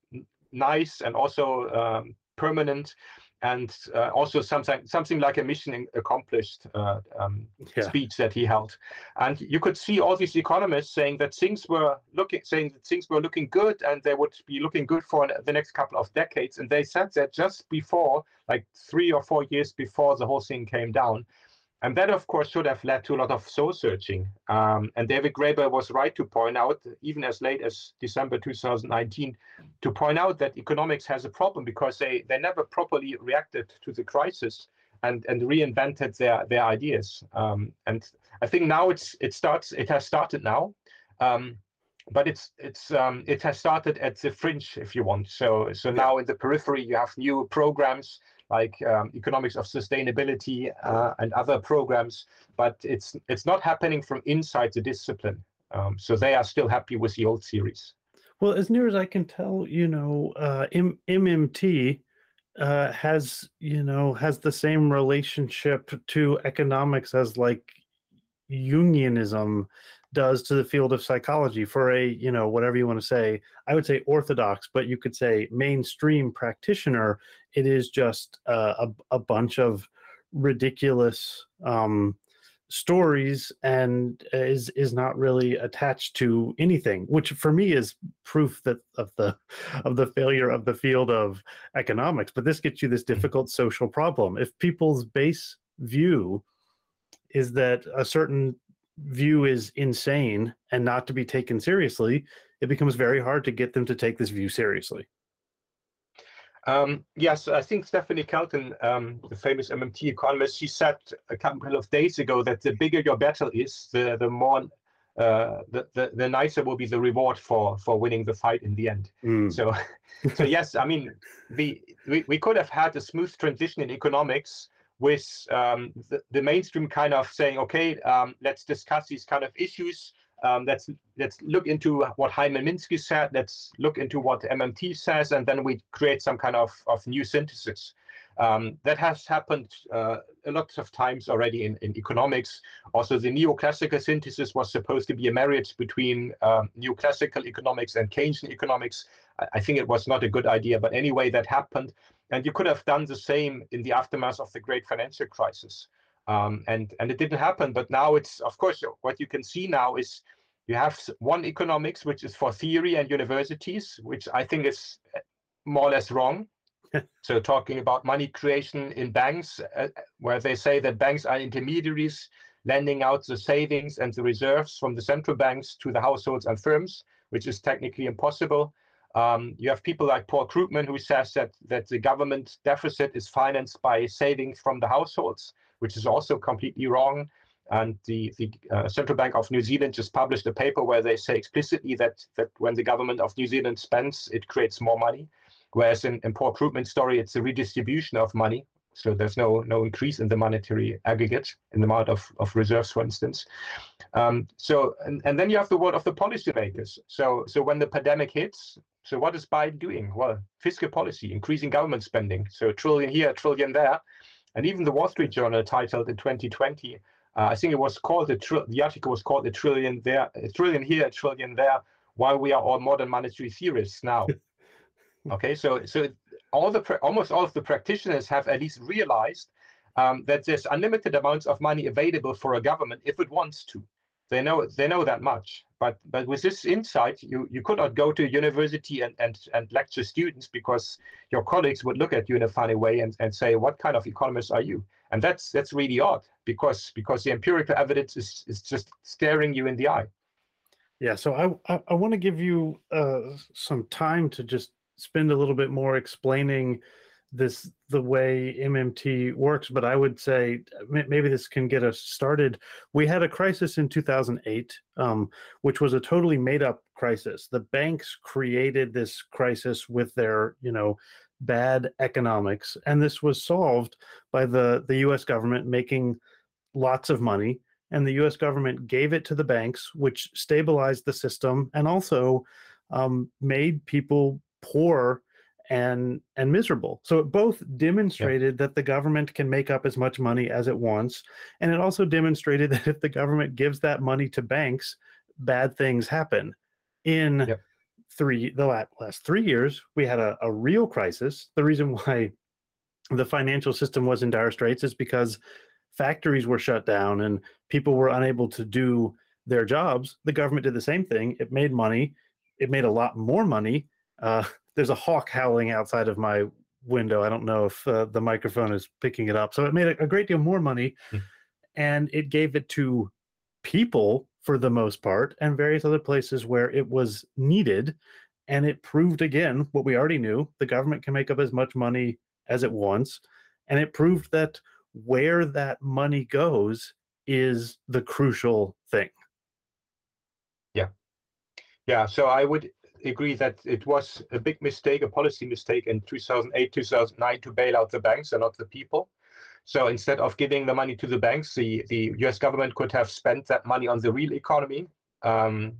nice and also um, permanent, and uh, also something something like a mission accomplished uh, um, yeah. speech that he held. And you could see all these economists saying that things were looking saying that things were looking good and they would be looking good for the next couple of decades. And they said that just before, like three or four years before the whole thing came down. And that, of course, should have led to a lot of soul searching. Um, and David Graeber was right to point out, even as late as December 2019, to point out that economics has a problem because they, they never properly reacted to the crisis and, and reinvented their, their ideas. Um, and I think now it's it starts it has started now. Um, but it's it's um, it has started at the fringe, if you want. So so now in the periphery, you have new programs like um, economics of sustainability uh, and other programs, but it's it's not happening from inside the discipline. Um, so they are still happy with the old series. Well, as near as I can tell, you know, uh, M- MMT uh, has you know has the same relationship to economics as like Jungianism does to the field of psychology for a you know whatever you want to say i would say orthodox but you could say mainstream practitioner it is just uh, a, a bunch of ridiculous um, stories and is is not really attached to anything which for me is proof that of the of the failure of the field of economics. But this gets you this difficult social problem. If people's base view is that a certain view is insane and not to be taken seriously, it becomes very hard to get them to take this view seriously. Um, yes, I think Stephanie Kelton, um, the famous MMT economist, she said a couple of days ago that the bigger your battle is, the the more uh, the, the the nicer will be the reward for for winning the fight in the end. Mm. So, *laughs* so yes, I mean, the we, we could have had a smooth transition in economics with um, the, the, mainstream kind of saying, okay, um, let's discuss these kind of issues. Um, let's let's look into what Hyman Minsky said. Let's look into what MMT says, and then we create some kind of, of new synthesis. Um, that has happened uh, a lot of times already in, in economics. Also, the neoclassical synthesis was supposed to be a marriage between um, neoclassical economics and Keynesian economics. I, I think it was not a good idea, but anyway, that happened. And you could have done the same in the aftermath of the great financial crisis. Um, and, and it didn't happen. But now it's, of course, what you can see now is you have one economics, which is for theory and universities, which I think is eh, more or less wrong. *laughs* so talking about money creation in banks, uh, where they say that banks are intermediaries lending out the savings and the reserves from the central banks to the households and firms, which is technically impossible. Um, you have people like Paul Krugman who says that that the government deficit is financed by savings from the households, which is also completely wrong. And the, the uh, Central Bank of New Zealand just published a paper where they say explicitly that that when the government of New Zealand spends, it creates more money. Whereas in, in Paul Krugman's story, it's a redistribution of money. So there's no no increase in the monetary aggregate in the amount of, of reserves, for instance. Um, so and, and then you have the word of the policymakers. So so when the pandemic hits, so what is Biden doing? Well, fiscal policy, increasing government spending. So a trillion here, a trillion there. And even the Wall Street Journal titled in 2020, uh, I think it was called the, the article was called a trillion there, a trillion here, a trillion there, Why we are all modern monetary theorists now. *laughs* okay, so so all the almost all of the practitioners have at least realized um, that there's unlimited amounts of money available for a government if it wants to. They know they know that much. But but with this insight, you, you could not go to university and, and, and lecture students because your colleagues would look at you in a funny way and, and say, what kind of economist are you? And that's that's really odd because because the empirical evidence is, is just staring you in the eye. Yeah, so I I, I want to give you uh, some time to just spend a little bit more explaining this the way MMT works, but I would say maybe this can get us started. We had a crisis in 2008, um, which was a totally made up crisis. The banks created this crisis with their, you know, bad economics, and this was solved by the the U.S. government making lots of money, and the U.S. government gave it to the banks, which stabilized the system and also um, made people poor and and miserable. So it both demonstrated yeah. that the government can make up as much money as it wants, and it also demonstrated *laughs* that if the government gives that money to banks, bad things happen. In three the last three years, we had a, a real crisis. The reason *laughs* why the financial system was in dire straits is because factories were shut down and people were unable to do their jobs. The government did the same thing. It made money. It made a lot more money. Uh, there's a hawk howling outside of my window. I don't know if uh, the microphone is picking it up. So it made a, a great deal more money, mm. and it gave it to people for the most part, and various other places where it was needed. And it proved again what we already knew: the government can make up as much money as it wants, and it proved that where that money goes is the crucial thing. Yeah. Yeah. So I would agree that it was a big mistake, a policy mistake in 2008, 2009 to bail out the banks and not the people. So instead of giving the money to the banks, the, the US government could have spent that money on the real economy, um,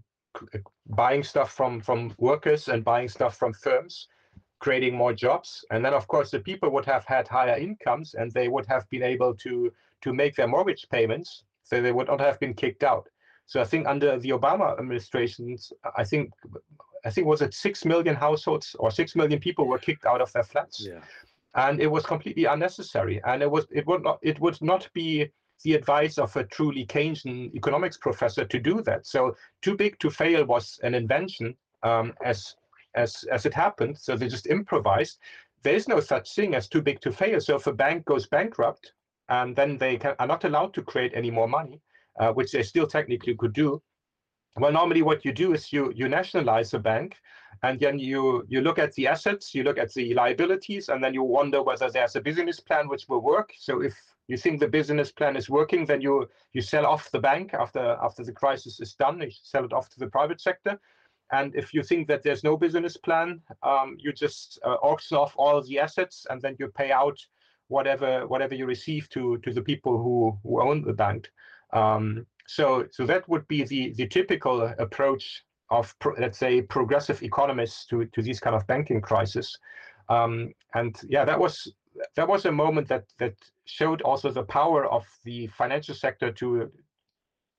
buying stuff from, from workers and buying stuff from firms, creating more jobs. And then, of course, the people would have had higher incomes and they would have been able to, to make their mortgage payments. So they would not have been kicked out. So I think under the Obama administrations, I think I think was it six million households or six million people were kicked out of their flats. Yeah. And it was completely unnecessary. And it was it would not it would not be the advice of a truly Keynesian economics professor to do that. So too big to fail was an invention um, as as as it happened. So they just improvised. There is no such thing as too big to fail. So if a bank goes bankrupt, and then they can, are not allowed to create any more money, uh, which they still technically could do, well, normally what you do is you you nationalize a bank, and then you you look at the assets, you look at the liabilities, and then you wonder whether there's a business plan which will work. So if you think the business plan is working, then you you sell off the bank after after the crisis is done. You sell it off to the private sector. And if you think that there's no business plan, um, you just uh, auction off all the assets, and then you pay out whatever whatever you receive to to the people who who own the bank. Um, so, so that would be the, the typical approach of, pro, let's say, progressive economists to, to these kind of banking crisis. Um, and yeah, that was that was a moment that that showed also the power of the financial sector to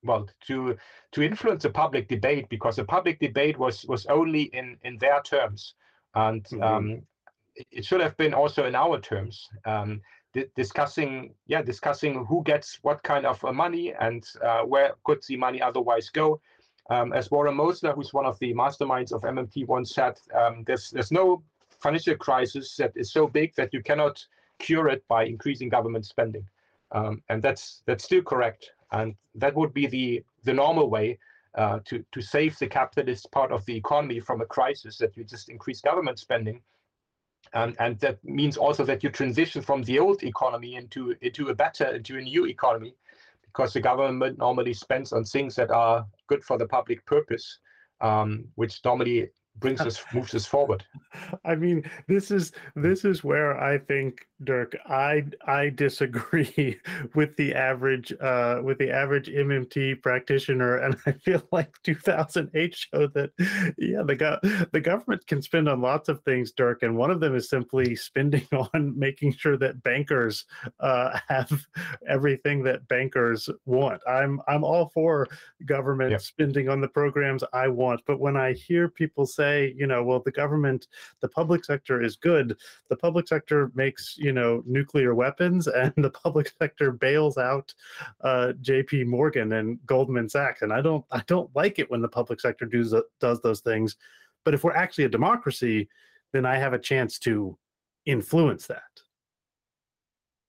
well to to influence the public debate because the public debate was was only in in their terms and mm-hmm. um, it should have been also in our terms um, discussing yeah discussing who gets what kind of uh, money and uh, where could the money otherwise go. Um, as warren mosler who's one of the masterminds of mmt once said um, there's there's no financial crisis that is so big that you cannot cure it by increasing government spending. Um, and that's that's still correct. And that would be the the normal way uh, to to save the capitalist part of the economy from a crisis that you just increase government spending and and that means also that you transition from the old economy into into a better into a new economy because the government normally spends on things that are good for the public purpose um, which normally brings us moves us forward. *laughs* I mean this is this is where i think Dirk, I I disagree *laughs* with the average uh, with the average MMT practitioner, and I feel *laughs* like 2008 showed that yeah the go- the government can spend on lots of things, Dirk, and one of them is simply spending *laughs* on making sure that bankers uh, have everything that bankers want. I'm I'm all for government yep. spending on the programs I want, but when I hear people say, you know, well, the government, the public sector is good, the public sector makes you know nuclear weapons *laughs* and the public sector bails out uh, jp morgan and goldman sachs. And i don't i don't like it when the public sector does does those things. But if we're actually a democracy then i have a chance to influence that.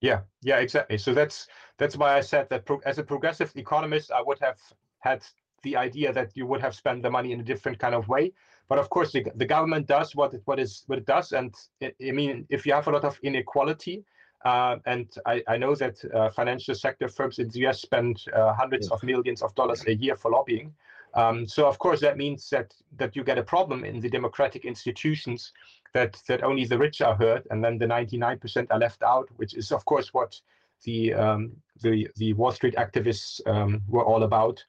Yeah yeah exactly. So that's that's why i said that pro- as a progressive economist i would have had the idea that you would have spent the money in a different kind of way but of course, the, the government does what it, what is what it does, and it, I mean, if you have a lot of inequality, uh, and I, I, know that uh, financial sector firms in the US spend uh, hundreds of millions of dollars a year for lobbying. Um, so of course that means that that you get a problem in the democratic institutions that that only the rich are heard, and then the 99% are left out, which is of course what the um, the the Wall Street activists um, were all about.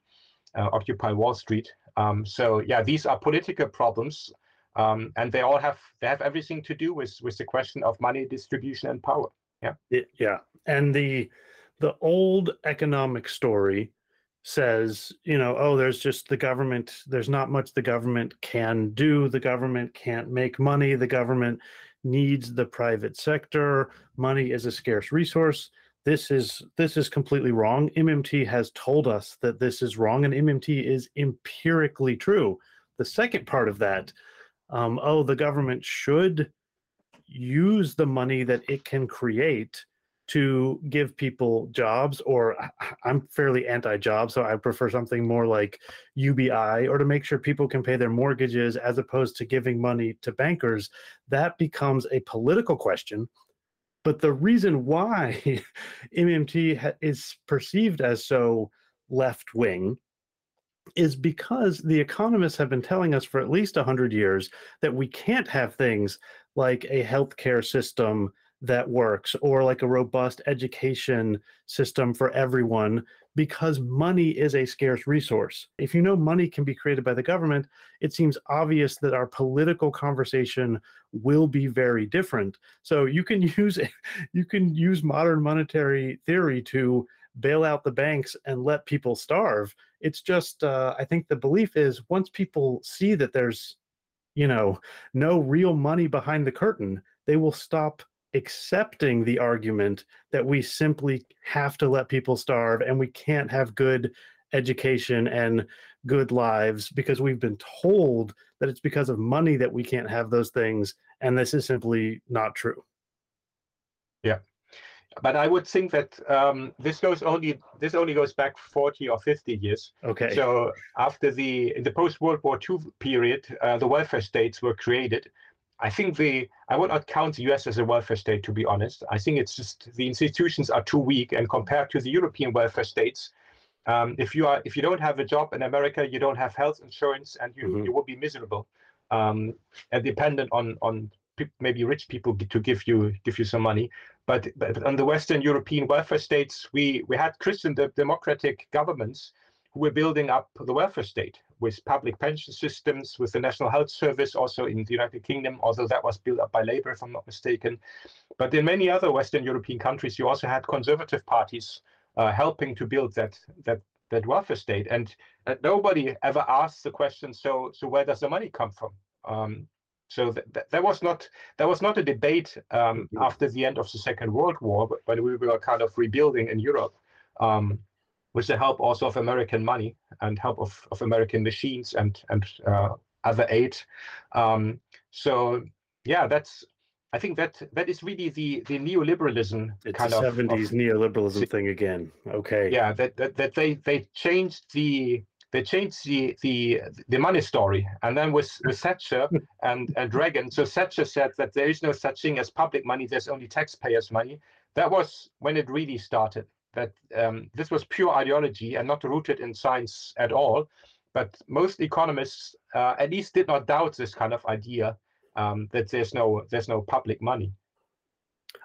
Uh, Occupy Wall Street. Um, so yeah, these are political problems, um, and they all have they have everything to do with with the question of money distribution and power. Yeah, yeah, and the the old economic story says, you know, oh, there's just the government. There's not much the government can do. The government can't make money. The government needs the private sector. Money is a scarce resource this is this is completely wrong. Mmt has told us that this is wrong and mmt is empirically true. The second part of that um, oh the government should use the money that it can create to give people jobs or i'm fairly anti-job so i prefer something more like ubi or to make sure people can pay their mortgages as opposed to giving money to bankers. That becomes a political question but the reason why *laughs* MMT ha- is perceived as so left wing is because the economists have been telling us for at least 100 years that we can't have things like a healthcare system that works or like a robust education system for everyone because money is a scarce resource. If you know money can be created by the government, it seems obvious that our political conversation will be very different. So you can *laughs* use you can use modern monetary theory to bail out the banks and let people starve. It's just uh, I think the belief is once people see that there's you know no real money behind the curtain, they will stop accepting the argument that we simply have to let people starve and we can't have good education and good lives because we've been told that it's because of money that we can't have those things and this is simply not true. Yeah. But i would think that um, this goes only this only goes back 40 or 50 years. Okay. So after the in the post world war ii period uh, the welfare states were created I think the I would not count the US as a welfare state to be honest. I think it's just the institutions are too weak, and compared to the European welfare states, um, if you are if you don't have a job in America, you don't have health insurance, and you mm-hmm. you will be miserable um, and dependent on on maybe rich people to give you give you some money. But, but on the Western European welfare states, we we had Christian democratic governments who were building up the welfare state with public pension systems, with the National Health Service, also in the United Kingdom, although that was built up by Labour, if I'm not mistaken. But in many other Western European countries, you also had conservative parties uh, helping to build that that that welfare state, and uh, nobody ever asked the question. So, so where does the money come from? Um, so th- th- that was not that was not a debate um, mm-hmm. after the end of the Second World War, but when we were kind of rebuilding in Europe. Um, with the help also of American money and help of, of American machines and and uh, other aid. Um, so yeah, that's I think that that is really the the neoliberalism it's kind of seventies neoliberalism thing again. Okay. Yeah, that, that that they they changed the they changed the the the money story, and then with, with Thatcher *laughs* and and Reagan. So Thatcher said that there is no such thing as public money. There's only taxpayers' money. That was when it really started that um, this was pure ideology and not rooted in science at all. But most economists, uh, at least, did not doubt this kind of idea um, that there's no there's no public money.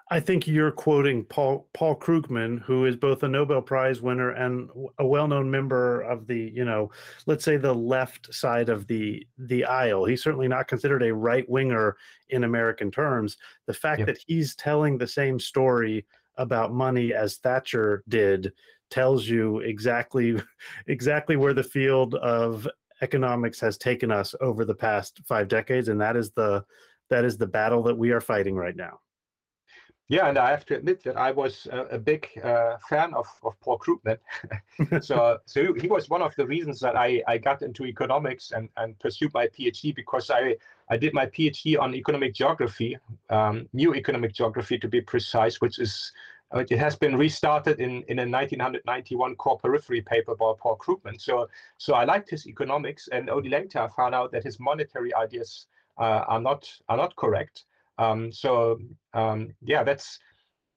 I think you're quoting Paul Paul Krugman, who is both a Nobel Prize winner and a well-known member of the, you know, let's say the left side of the the aisle. He's certainly not considered a right winger in American terms. The fact yep. that he's telling the same story about money as Thatcher did tells you exactly *laughs* exactly where the field of economics has taken us over the past five decades, and that is the that is the battle that we are fighting right now. Yeah, and I have to admit that I was a, a big uh, fan of, of Paul Krugman. *laughs* so, so he was one of the reasons that I, I got into economics and, and pursued my PhD because I, I did my PhD on economic geography, um, new economic geography to be precise, which is uh, it has been restarted in, in a 1991 core periphery paper by Paul Krugman. So, so I liked his economics, and only later I found out that his monetary ideas uh, are not are not correct. Um, so um, yeah, that's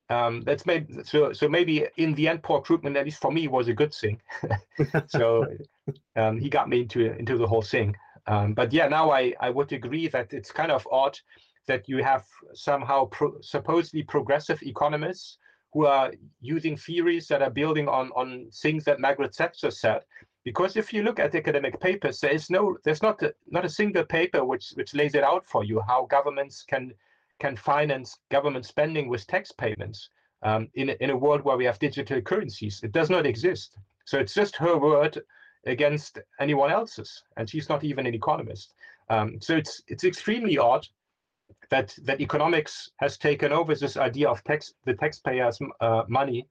um, that's made so so maybe in the end, Paul Krugman, at least for me, was a good thing. *laughs* so um, he got me into into the whole thing. Um, but yeah, now I I would agree that it's kind of odd that you have somehow pro- supposedly progressive economists who are using theories that are building on on things that Margaret Thatcher said. Because if you look at academic papers, there is no, there's not a, not a single paper which which lays it out for you how governments can can finance government spending with tax payments um, in, in a world where we have digital currencies. It does not exist. So it's just her word against anyone else's, and she's not even an economist. Um, so it's it's extremely odd that that economics has taken over this idea of tax the taxpayers' uh, money,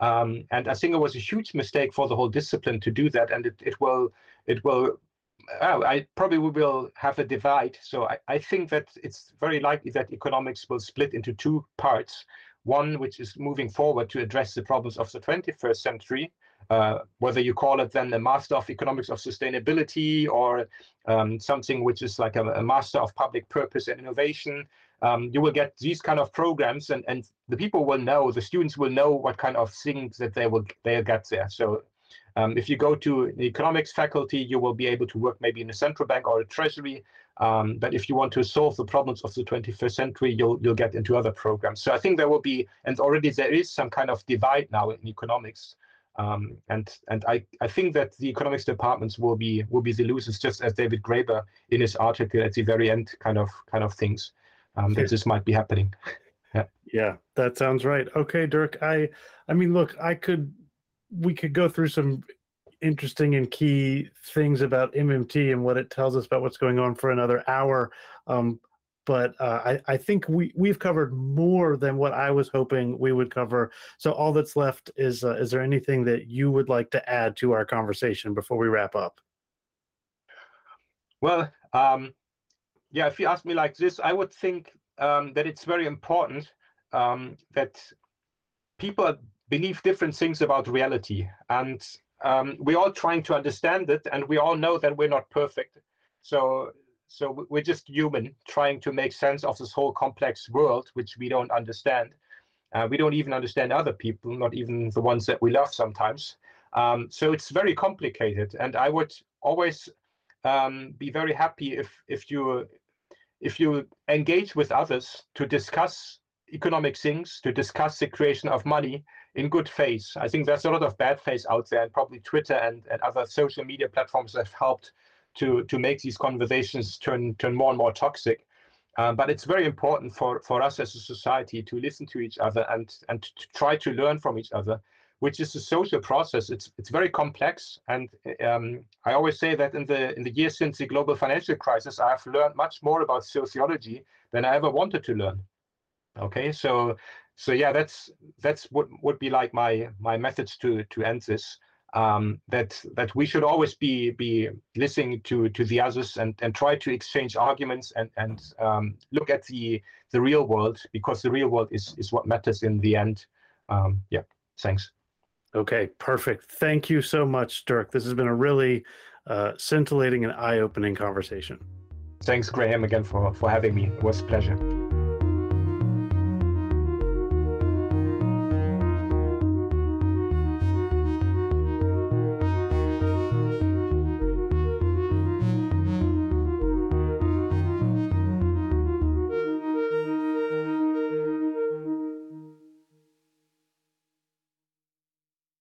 um, and I think it was a huge mistake for the whole discipline to do that, and it, it will it will I probably we will have a divide. So I, I think that it's very likely that economics will split into two parts. One, which is moving forward to address the problems of the 21st century, uh, whether you call it then the master of economics of sustainability or um, something which is like a, a, master of public purpose and innovation. Um, you will get these kind of programs, and, and the people will know, the students will know what kind of things that they will they'll get there. So um, if you go to the economics faculty, you will be able to work maybe in a central bank or a treasury. Um, but if you want to solve the problems of the 21st century, you'll you'll get into other programs. So I think there will be, and already there is some kind of divide now in economics. Um, and and I, I think that the economics departments will be will be the losers, just as David Graeber in his article at the very end kind of kind of things um, that this might be happening. Yeah. yeah, that sounds right. Okay, Dirk. I I mean, look, I could we could go through some interesting and key things about MMT and what it tells us about what's going on for another hour. Um, but uh, I, I, think we we've covered more than what I was hoping we would cover. So all that's left is uh, is there anything that you would like to add to our conversation before we wrap up? Well, um, yeah, if you ask me like this, I would think um, that it's very important um, that people believe different things about reality. And um, we're all trying to understand it, and we all know that we're not perfect. So, so we're just human trying to make sense of this whole complex world, which we don't understand. Uh, we don't even understand other people, not even the ones that we love sometimes. Um, so it's very complicated, and I would always um, be very happy if if you if you engage with others to discuss economic things, to discuss the creation of money, in good faith. I think there's a lot of bad faith out there, and probably Twitter and, and other social media platforms have helped to to make these conversations turn turn more and more toxic. Um, but it's very important for, for us as a society to listen to each other and and to try to learn from each other, which is a social process. It's it's very complex, and um, I always say that in the in the years since the global financial crisis, I have learned much more about sociology than I ever wanted to learn. Okay, so so yeah, that's that's what would be like my my methods to to end this. Um, that that we should always be be listening to to the others and and try to exchange arguments and and um, look at the the real world because the real world is is what matters in the end. Um, yeah, thanks. Okay, perfect. Thank you so much, Dirk. This has been a really uh, scintillating and eye-opening conversation. Thanks, Graham, again for for having me. It was a pleasure.